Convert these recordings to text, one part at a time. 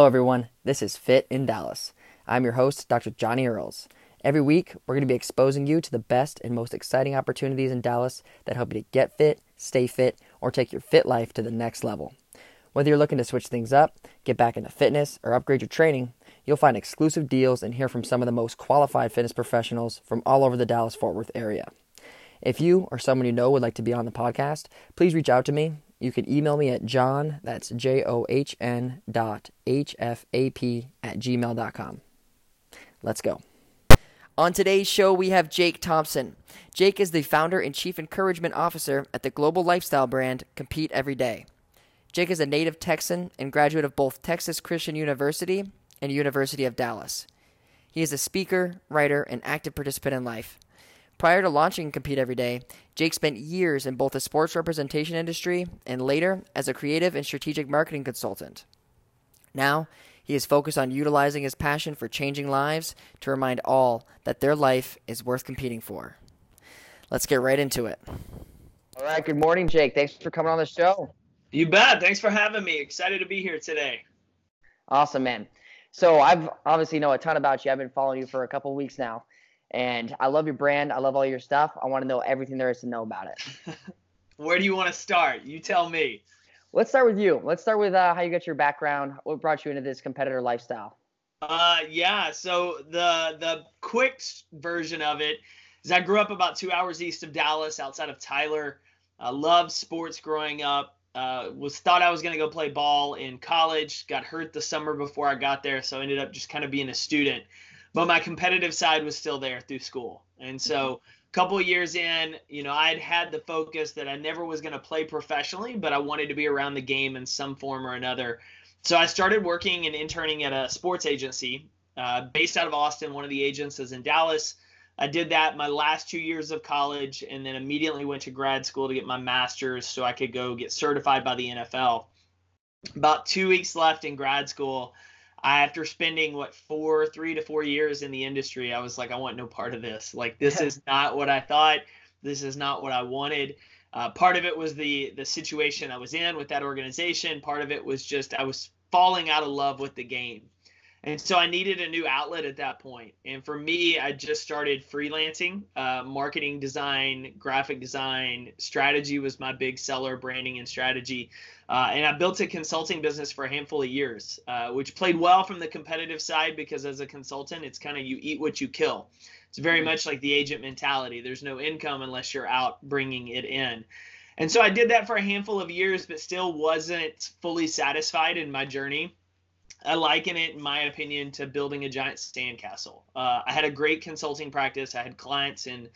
Hello, everyone. This is Fit in Dallas. I'm your host, Dr. Johnny Earls. Every week, we're going to be exposing you to the best and most exciting opportunities in Dallas that help you to get fit, stay fit, or take your fit life to the next level. Whether you're looking to switch things up, get back into fitness, or upgrade your training, you'll find exclusive deals and hear from some of the most qualified fitness professionals from all over the Dallas Fort Worth area. If you or someone you know would like to be on the podcast, please reach out to me. You can email me at john, that's J O H N dot H F A P at gmail.com. Let's go. On today's show, we have Jake Thompson. Jake is the founder and chief encouragement officer at the global lifestyle brand Compete Every Day. Jake is a native Texan and graduate of both Texas Christian University and University of Dallas. He is a speaker, writer, and active participant in life. Prior to launching Compete Every Day, Jake spent years in both the sports representation industry and later as a creative and strategic marketing consultant. Now, he is focused on utilizing his passion for changing lives to remind all that their life is worth competing for. Let's get right into it. All right, good morning, Jake. Thanks for coming on the show. You bet. Thanks for having me. Excited to be here today. Awesome, man. So I've obviously know a ton about you. I've been following you for a couple weeks now, and I love your brand. I love all your stuff. I want to know everything there is to know about it. Where do you want to start? You tell me. Let's start with you. Let's start with uh, how you got your background. What brought you into this competitor lifestyle? Uh, yeah. So the the quick version of it is I grew up about two hours east of Dallas, outside of Tyler. I loved sports growing up. Uh, was thought I was going to go play ball in college. Got hurt the summer before I got there, so I ended up just kind of being a student. But my competitive side was still there through school, and so a couple of years in, you know, I'd had the focus that I never was going to play professionally, but I wanted to be around the game in some form or another. So I started working and interning at a sports agency uh, based out of Austin. One of the agents is in Dallas. I did that my last two years of college and then immediately went to grad school to get my master's so I could go get certified by the NFL. About two weeks left in grad school. I, after spending what four, three to four years in the industry, I was like, I want no part of this. Like, this is not what I thought. This is not what I wanted. Uh, part of it was the the situation I was in with that organization. Part of it was just I was falling out of love with the game. And so I needed a new outlet at that point. And for me, I just started freelancing. Uh, marketing design, graphic design, strategy was my big seller, branding and strategy. Uh, and I built a consulting business for a handful of years, uh, which played well from the competitive side because as a consultant, it's kind of you eat what you kill. It's very mm-hmm. much like the agent mentality. There's no income unless you're out bringing it in. And so I did that for a handful of years, but still wasn't fully satisfied in my journey. I liken it, in my opinion, to building a giant sandcastle. Uh, I had a great consulting practice. I had clients in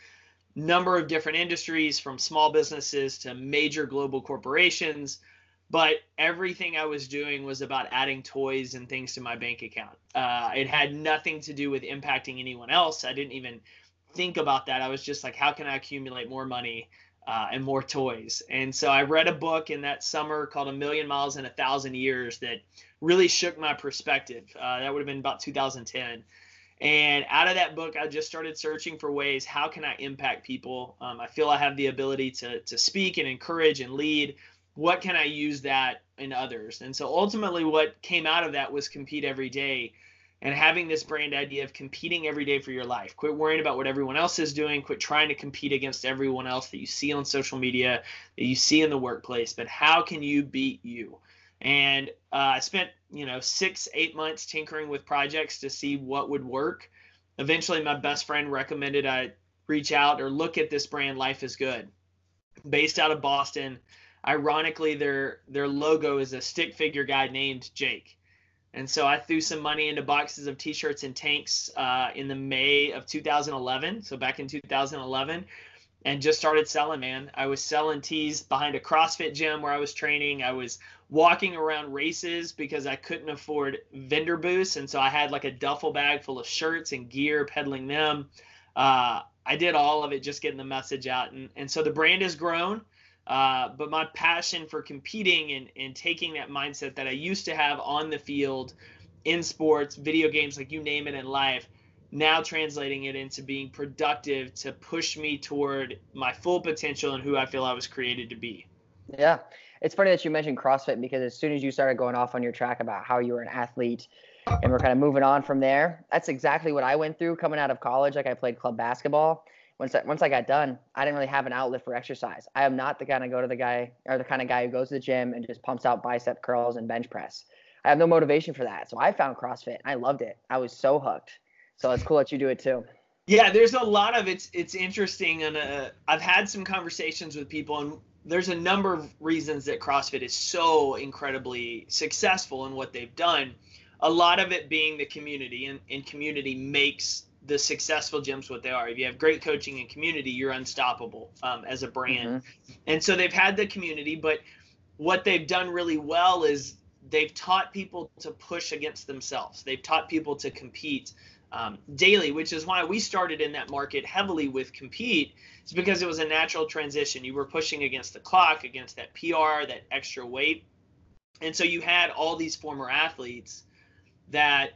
number of different industries, from small businesses to major global corporations. But everything I was doing was about adding toys and things to my bank account. Uh, it had nothing to do with impacting anyone else. I didn't even think about that. I was just like, how can I accumulate more money uh, and more toys? And so I read a book in that summer called A Million Miles in a Thousand Years that really shook my perspective. Uh, that would have been about 2010. And out of that book, I just started searching for ways how can I impact people. Um, I feel I have the ability to to speak and encourage and lead. What can I use that in others? And so ultimately, what came out of that was compete every day, and having this brand idea of competing every day for your life. Quit worrying about what everyone else is doing. Quit trying to compete against everyone else that you see on social media, that you see in the workplace. But how can you beat you? And uh, I spent, you know, six, eight months tinkering with projects to see what would work. Eventually, my best friend recommended I reach out or look at this brand, Life is Good, based out of Boston. Ironically, their their logo is a stick figure guy named Jake. And so I threw some money into boxes of T-shirts and tanks uh, in the May of 2011. So back in 2011, and just started selling, man. I was selling tees behind a CrossFit gym where I was training. I was walking around races because I couldn't afford vendor booths. And so I had like a duffel bag full of shirts and gear, peddling them. Uh, I did all of it just getting the message out. And, and so the brand has grown. Uh, but my passion for competing and, and taking that mindset that I used to have on the field in sports, video games, like you name it in life, now translating it into being productive to push me toward my full potential and who I feel I was created to be. Yeah. it's funny that you mentioned CrossFit because as soon as you started going off on your track about how you were an athlete and we're kind of moving on from there, that's exactly what I went through coming out of college. Like I played club basketball. Once I, once I got done, I didn't really have an outlet for exercise. I am not the kind of go to the guy or the kind of guy who goes to the gym and just pumps out bicep curls and bench press. I have no motivation for that. So I found CrossFit. I loved it. I was so hooked. So it's cool that you do it too. Yeah, there's a lot of it's it's interesting, and uh, I've had some conversations with people, and there's a number of reasons that CrossFit is so incredibly successful in what they've done. A lot of it being the community, and, and community makes the successful gyms what they are. If you have great coaching and community, you're unstoppable um, as a brand. Mm-hmm. And so they've had the community, but what they've done really well is they've taught people to push against themselves. They've taught people to compete um, daily, which is why we started in that market heavily with compete. It's because it was a natural transition. You were pushing against the clock, against that PR, that extra weight. And so you had all these former athletes that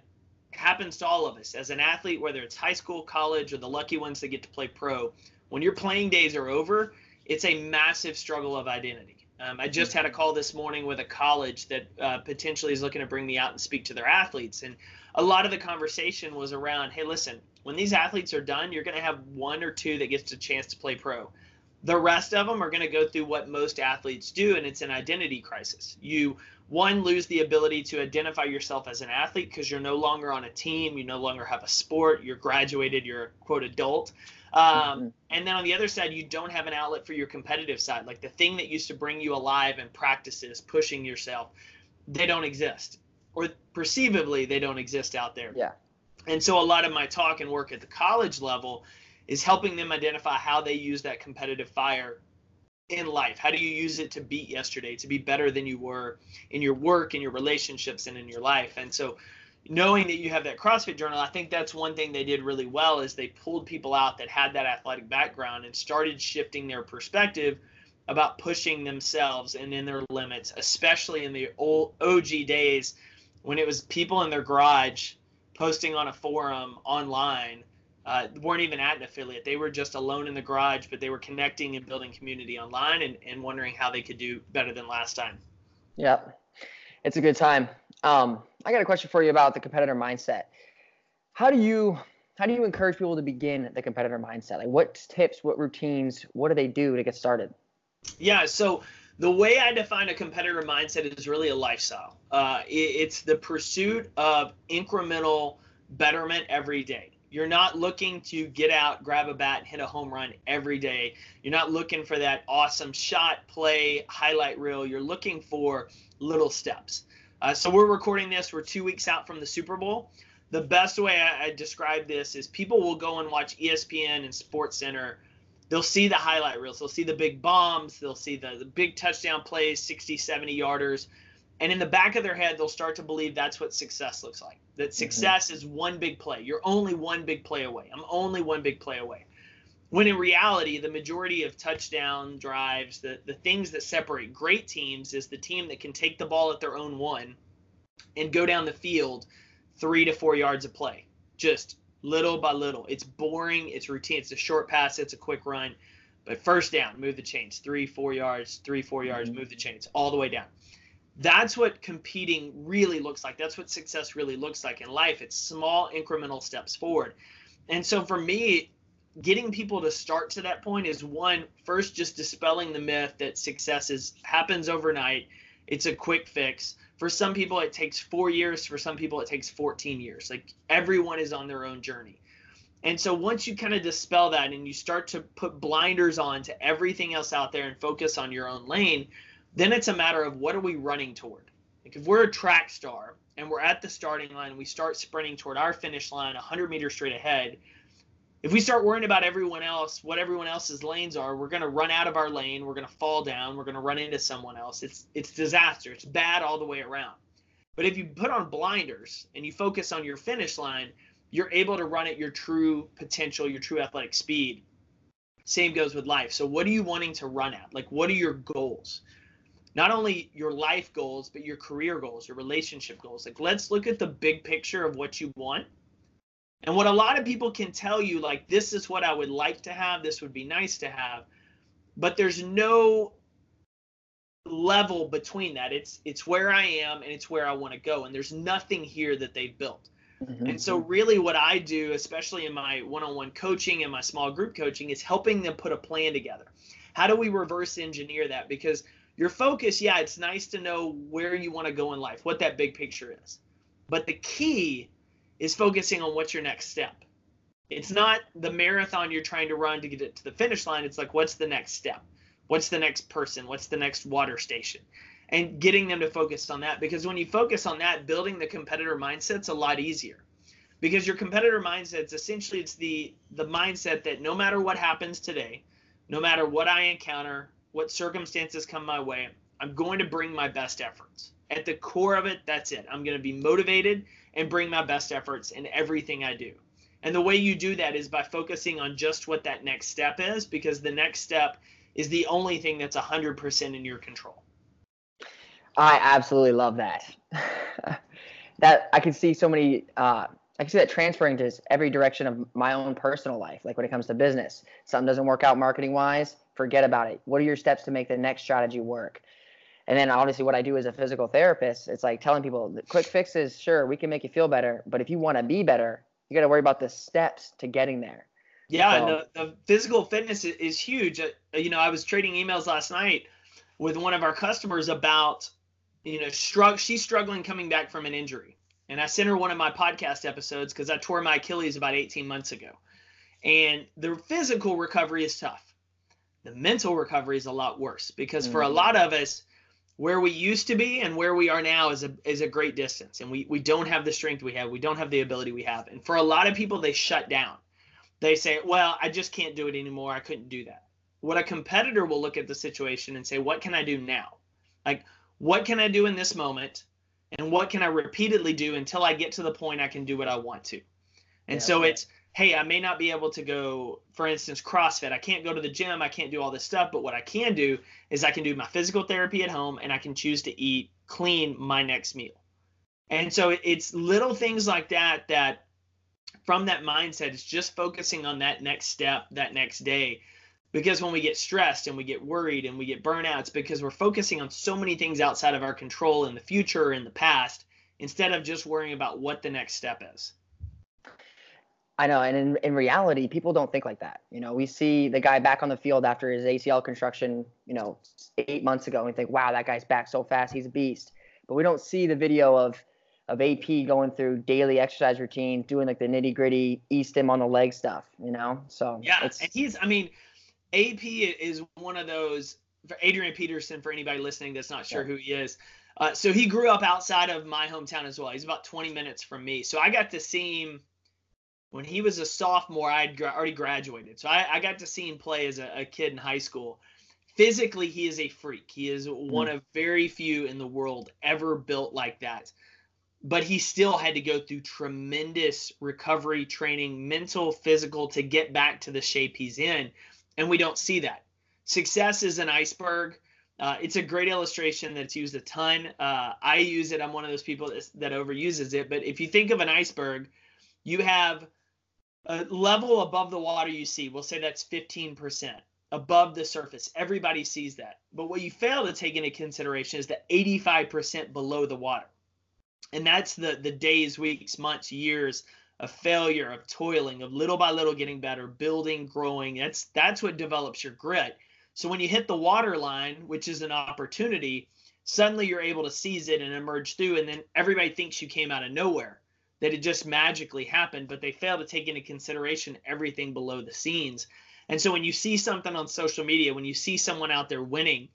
happens to all of us as an athlete, whether it's high school, college, or the lucky ones that get to play pro. When your playing days are over, it's a massive struggle of identity. Um, I just had a call this morning with a college that uh, potentially is looking to bring me out and speak to their athletes. And a lot of the conversation was around hey, listen, when these athletes are done, you're going to have one or two that gets a chance to play pro. The rest of them are going to go through what most athletes do, and it's an identity crisis. You, one, lose the ability to identify yourself as an athlete because you're no longer on a team, you no longer have a sport, you're graduated, you're a quote adult. Um, mm-hmm. And then on the other side, you don't have an outlet for your competitive side, like the thing that used to bring you alive in practices, pushing yourself. They don't exist, or perceivably, they don't exist out there. Yeah. And so a lot of my talk and work at the college level is helping them identify how they use that competitive fire in life. How do you use it to beat yesterday, to be better than you were in your work, in your relationships, and in your life? And so knowing that you have that CrossFit journal, I think that's one thing they did really well is they pulled people out that had that athletic background and started shifting their perspective about pushing themselves and in their limits, especially in the old OG days when it was people in their garage posting on a forum online. Uh, weren't even at an affiliate. They were just alone in the garage, but they were connecting and building community online and, and wondering how they could do better than last time. Yeah, It's a good time. Um, I got a question for you about the competitor mindset. How do you how do you encourage people to begin the competitor mindset? Like what tips, what routines, what do they do to get started? Yeah, so the way I define a competitor mindset is really a lifestyle. Uh, it, it's the pursuit of incremental betterment every day. You're not looking to get out, grab a bat, and hit a home run every day. You're not looking for that awesome shot, play, highlight reel. You're looking for little steps. Uh, so we're recording this. We're two weeks out from the Super Bowl. The best way I, I describe this is people will go and watch ESPN and Sports Center. They'll see the highlight reels. They'll see the big bombs. They'll see the, the big touchdown plays, 60, 70 yarders. And in the back of their head, they'll start to believe that's what success looks like. That mm-hmm. success mm-hmm. is one big play. You're only one big play away. I'm only one big play away. When in reality, the majority of touchdown drives, the, the things that separate great teams is the team that can take the ball at their own one and go down the field three to four yards of play, just little by little. It's boring, it's routine, it's a short pass, it's a quick run. But first down, move the chains, three, four yards, three, four yards, mm-hmm. move the chains, all the way down. That's what competing really looks like. That's what success really looks like in life. It's small incremental steps forward. And so for me, getting people to start to that point is one first just dispelling the myth that success is happens overnight it's a quick fix for some people it takes four years for some people it takes 14 years like everyone is on their own journey and so once you kind of dispel that and you start to put blinders on to everything else out there and focus on your own lane then it's a matter of what are we running toward like if we're a track star and we're at the starting line we start sprinting toward our finish line 100 meters straight ahead if we start worrying about everyone else, what everyone else's lanes are, we're going to run out of our lane. We're going to fall down. We're going to run into someone else. It's it's disaster. It's bad all the way around. But if you put on blinders and you focus on your finish line, you're able to run at your true potential, your true athletic speed. Same goes with life. So what are you wanting to run at? Like what are your goals? Not only your life goals, but your career goals, your relationship goals. Like let's look at the big picture of what you want and what a lot of people can tell you, like, this is what I would like to have, this would be nice to have, but there's no level between that. It's it's where I am and it's where I want to go. And there's nothing here that they've built. Mm-hmm. And so really what I do, especially in my one-on-one coaching and my small group coaching, is helping them put a plan together. How do we reverse engineer that? Because your focus, yeah, it's nice to know where you want to go in life, what that big picture is. But the key is focusing on what's your next step. It's not the marathon you're trying to run to get it to the finish line. It's like, what's the next step? What's the next person? What's the next water station? And getting them to focus on that. Because when you focus on that, building the competitor mindset's a lot easier. Because your competitor mindset's essentially it's the the mindset that no matter what happens today, no matter what I encounter, what circumstances come my way, I'm going to bring my best efforts. At the core of it, that's it. I'm going to be motivated and bring my best efforts in everything I do. And the way you do that is by focusing on just what that next step is, because the next step is the only thing that's 100% in your control. I absolutely love that. that I can see so many. Uh, I can see that transferring to every direction of my own personal life. Like when it comes to business, something doesn't work out marketing wise, forget about it. What are your steps to make the next strategy work? And then obviously what I do as a physical therapist, it's like telling people quick fixes, sure, we can make you feel better, but if you want to be better, you got to worry about the steps to getting there. Yeah, so, the, the physical fitness is huge. Uh, you know, I was trading emails last night with one of our customers about, you know, strugg- she's struggling coming back from an injury. And I sent her one of my podcast episodes because I tore my Achilles about 18 months ago. And the physical recovery is tough. The mental recovery is a lot worse because mm-hmm. for a mm-hmm. lot of us, where we used to be and where we are now is a is a great distance. And we we don't have the strength we have. We don't have the ability we have. And for a lot of people they shut down. They say well i just can't do it anymore. I couldn't do that. What a competitor will look at the situation and say what can i do now? Like what can i do in this moment? And what can i repeatedly do until i get to the point i can do what i want to? And yeah, so it's hey, I may not be able to go, for instance, CrossFit. I can't go to the gym. I can't do all this stuff. But what I can do is I can do my physical therapy at home and I can choose to eat clean my next meal. And so it's little things like that that from that mindset is just focusing on that next step, that next day. Because when we get stressed and we get worried and we get burnouts, because we're focusing on so many things outside of our control in the future or in the past, instead of just worrying about what the next step is. I know, and in, in reality, people don't think like that. You know, we see the guy back on the field after his ACL construction, you know, eight months ago, and we think, wow, that guy's back so fast, he's a beast. But we don't see the video of of AP going through daily exercise routine, doing like the nitty gritty, east him on the leg stuff, you know. So yeah, and he's, I mean, AP is one of those. For Adrian Peterson, for anybody listening that's not sure yeah. who he is, uh, so he grew up outside of my hometown as well. He's about 20 minutes from me, so I got to see him when he was a sophomore, I had already graduated. So I, I, got to see him play as a, a, kid in high school. Physically, he is a freak. He is one of very few in the world ever built like that. But he still had to go through tremendous recovery training, mental, physical, to get back to the shape he's in. And we don't see that. Success is an iceberg. Uh, it's a great illustration that's used a ton. Uh, I use it. I'm one of those people that overuses it. But if you think of an iceberg, you have a level above the water you see, we'll say that's 15% above the surface. Everybody sees that. But what you fail to take into consideration is the 85% below the water. And that's the the days, weeks, months, years of failure, of toiling, of little by little getting better, building, growing. That's that's what develops your grit. So when you hit the water line, which is an opportunity, suddenly you're able to seize it and emerge through and then everybody thinks you came out of nowhere that it just magically happened, but they fail to take into consideration everything below the scenes. And so when you see something on social media, when you see someone out there winning,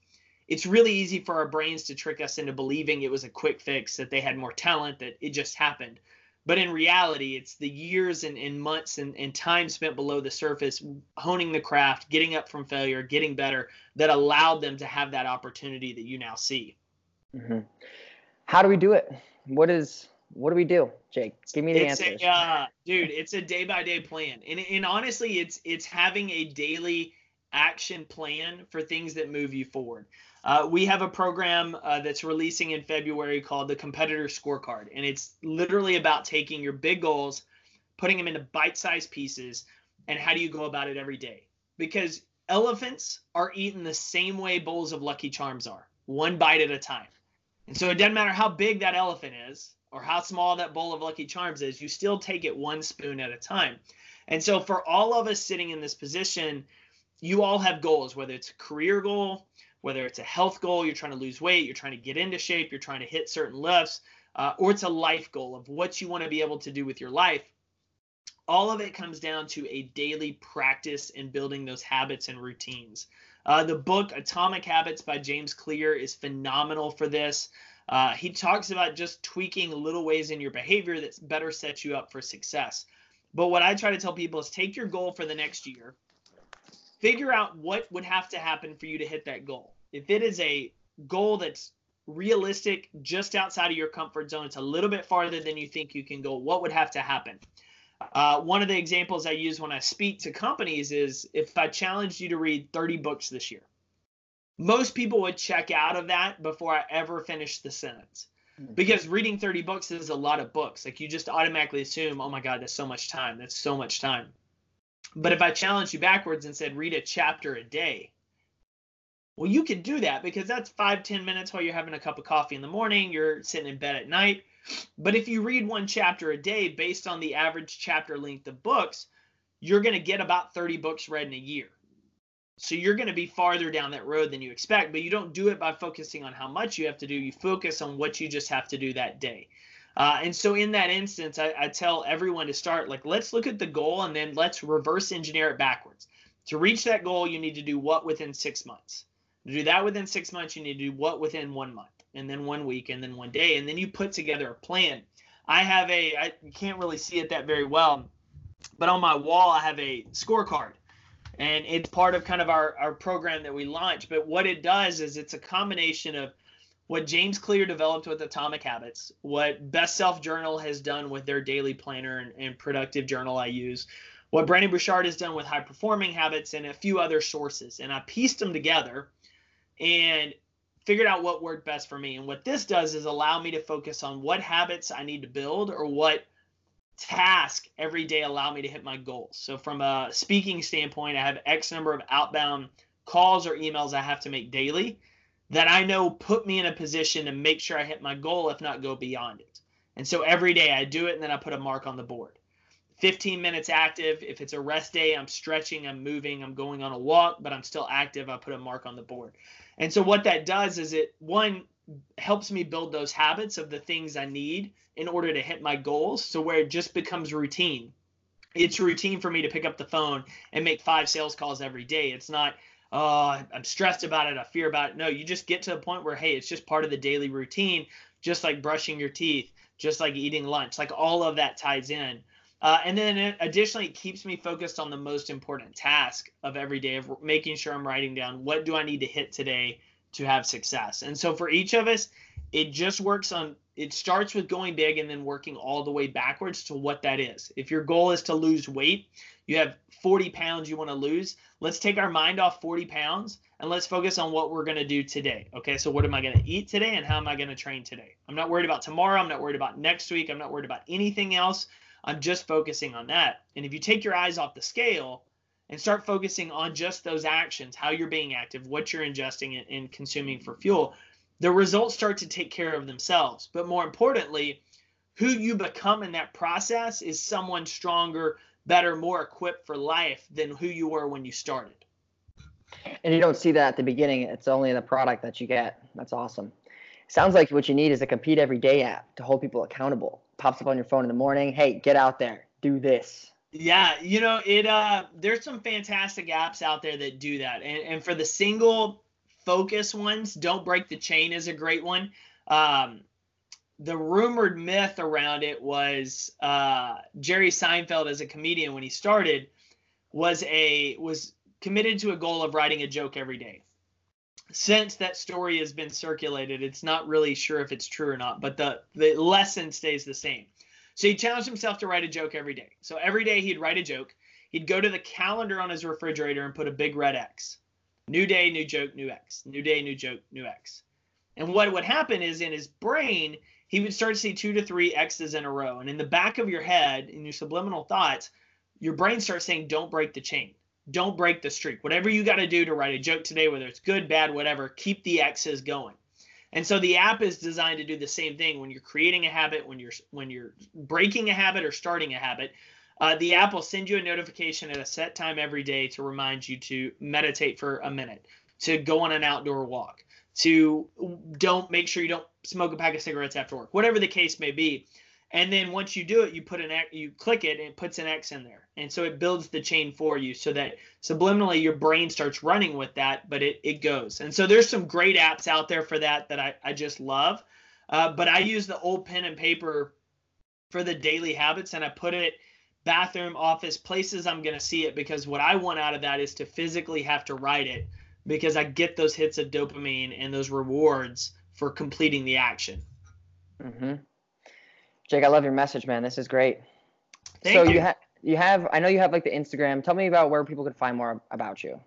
it's really easy for our brains to trick us into believing it was a quick fix, that they had more talent, that it just happened. But in reality, it's the years and, and months and, and time spent below the surface, honing the craft, getting up from failure, getting better, that allowed them to have that opportunity that you now see. Mm-hmm. How do we do it? What is what do we do, Jake? Give me the it's answers. A, uh, dude, it's a day by day plan, and and honestly, it's it's having a daily action plan for things that move you forward. Uh, we have a program uh, that's releasing in February called the Competitor Scorecard, and it's literally about taking your big goals, putting them into bite-sized pieces, and how do you go about it every day? Because elephants are eaten the same way bowls of Lucky Charms are. one bite at a time. And so it doesn't matter how big that elephant is or how small that bowl of Lucky Charms is, you still take it one spoon at a time. And so for all of us sitting in this position, you all have goals, whether it's a career goal, whether it's a health goal, you're trying to lose weight, you're trying to get into shape, you're trying to hit certain lifts, uh, or it's a life goal of what you want to be able to do with your life. All of it comes down to a daily practice in building those habits and routines. Uh, the book Atomic Habits by James Clear is phenomenal for this. Uh, he talks about just tweaking little ways in your behavior that better sets you up for success. But what I try to tell people is take your goal for the next year, figure out what would have to happen for you to hit that goal. If it is a goal that's realistic, just outside of your comfort zone, it's a little bit farther than you think you can go, what would have to happen? Uh, one of the examples I use when I speak to companies is if I challenged you to read 30 books this year, most people would check out of that before I ever finish the sentence. Hmm. Because reading 30 books is a lot of books. Like you just automatically assume, oh my God, that's so much time. That's so much time. But if I challenged you backwards and said, read a chapter a day, well, you can do that because that's five, 10 minutes while you're having a cup of coffee in the morning, you're sitting in bed at night. But if you read one chapter a day based on the average chapter length of books, you're going to get about 30 books read in a year. So you're going to be farther down that road than you expect, but you don't do it by focusing on how much you have to do. You focus on what you just have to do that day. Uh, and so in that instance, I, I tell everyone to start like, let's look at the goal and then let's reverse engineer it backwards. To reach that goal, you need to do what within six months. To do that within six months, you need to do what within one month, and then one week, and then one day, and then you put together a plan. I have a, I can't really see it that very well, but on my wall, I have a scorecard and it's part of kind of our, our program that we launch. But what it does is it's a combination of what James Clear developed with Atomic Habits, what Best Self Journal has done with their daily planner and, and productive journal I use, what Brendon Burchard has done with high performing habits, and a few other sources. And I pieced them together and figured out what worked best for me. And what this does is allow me to focus on what habits I need to build or what task every day allow me to hit my goals. So from a speaking standpoint, I have X number of outbound calls or emails I have to make daily that I know put me in a position to make sure I hit my goal, if not go beyond it. And so every day I do it and then I put a mark on the board. 15 minutes active. If it's a rest day, I'm stretching, I'm moving, I'm going on a walk, but I'm still active. I put a mark on the board. And so what that does is it one helps me build those habits of the things I need in order to hit my goals. So where it just becomes routine. It's routine for me to pick up the phone and make five sales calls every day. It's not, oh, I'm stressed about it. I fear about it. No, you just get to the point where, hey, it's just part of the daily routine, just like brushing your teeth, just like eating lunch. Like all of that ties in. Uh, and then additionally, it keeps me focused on the most important task of every day of making sure I'm writing down what do I need to hit today to have success. And so for each of us, it just works on it starts with going big and then working all the way backwards to what that is. If your goal is to lose weight, you have 40 pounds you want to lose. Let's take our mind off 40 pounds and let's focus on what we're going to do today. Okay, so what am I going to eat today and how am I going to train today? I'm not worried about tomorrow. I'm not worried about next week. I'm not worried about anything else. I'm just focusing on that. And if you take your eyes off the scale, and start focusing on just those actions, how you're being active, what you're ingesting and consuming for fuel, the results start to take care of themselves. But more importantly, who you become in that process is someone stronger, better, more equipped for life than who you were when you started. And you don't see that at the beginning. It's only in the product that you get. That's awesome. Sounds like what you need is a compete every day app to hold people accountable. Pops up on your phone in the morning. Hey, get out there, do this. Yeah, you know, it uh there's some fantastic apps out there that do that. And and for the single focus ones, Don't Break the Chain is a great one. Um the rumored myth around it was uh Jerry Seinfeld as a comedian when he started was a was committed to a goal of writing a joke every day. Since that story has been circulated, it's not really sure if it's true or not, but the the lesson stays the same. So he challenged himself to write a joke every day. So every day he'd write a joke. He'd go to the calendar on his refrigerator and put a big red X. New day, new joke, new X. New day, new joke, new X. And what would happen is in his brain, he would start to see two to three X's in a row. And in the back of your head, in your subliminal thoughts, your brain starts saying, don't break the chain. Don't break the streak. Whatever you got to do to write a joke today, whether it's good, bad, whatever, keep the X's going. And so the app is designed to do the same thing when you're creating a habit, when you're when you're breaking a habit or starting a habit. Uh, the app will send you a notification at a set time every day to remind you to meditate for a minute, to go on an outdoor walk, to don't make sure you don't smoke a pack of cigarettes after work, whatever the case may be. And then once you do it, you put an X, you click it and it puts an X in there. And so it builds the chain for you so that subliminally your brain starts running with that, but it, it goes. And so there's some great apps out there for that that I, I just love. Uh, but I use the old pen and paper for the daily habits and I put it bathroom, office, places I'm going to see it because what I want out of that is to physically have to write it because I get those hits of dopamine and those rewards for completing the action. Mm-hmm. Jake, I love your message, man. This is great. Thank so you. you have you have I know you have like the Instagram. Tell me about where people could find more about you.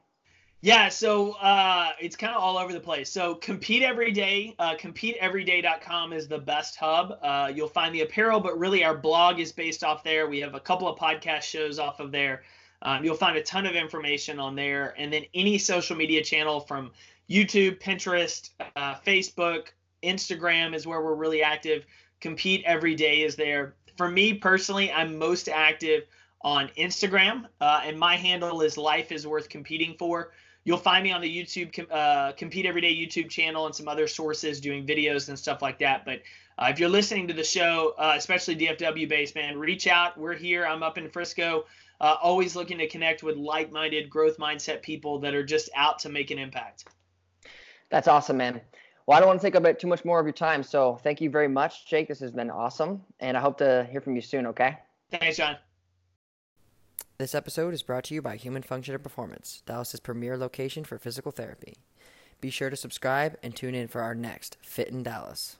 Yeah, so uh, it's kind of all over the place. So compete every day. Uh, competeeveryday.com is the best hub. Uh, you'll find the apparel, but really our blog is based off there. We have a couple of podcast shows off of there. Um, you'll find a ton of information on there, and then any social media channel from YouTube, Pinterest, uh, Facebook, Instagram is where we're really active. Compete every day is there. For me personally, I'm most active on Instagram, uh, and my handle is Life is Worth Competing For. You'll find me on the YouTube uh, Compete Everyday YouTube channel and some other sources doing videos and stuff like that. But uh, if you're listening to the show, uh, especially DFW based, man, reach out. We're here. I'm up in Frisco. Uh, always looking to connect with like-minded growth mindset people that are just out to make an impact. That's awesome, man. Well, I don't want to take up too much more of your time, so thank you very much, Jake. This has been awesome, and I hope to hear from you soon. Okay. Thanks, John. This episode is brought to you by Human Function and Performance, Dallas's premier location for physical therapy. Be sure to subscribe and tune in for our next Fit in Dallas.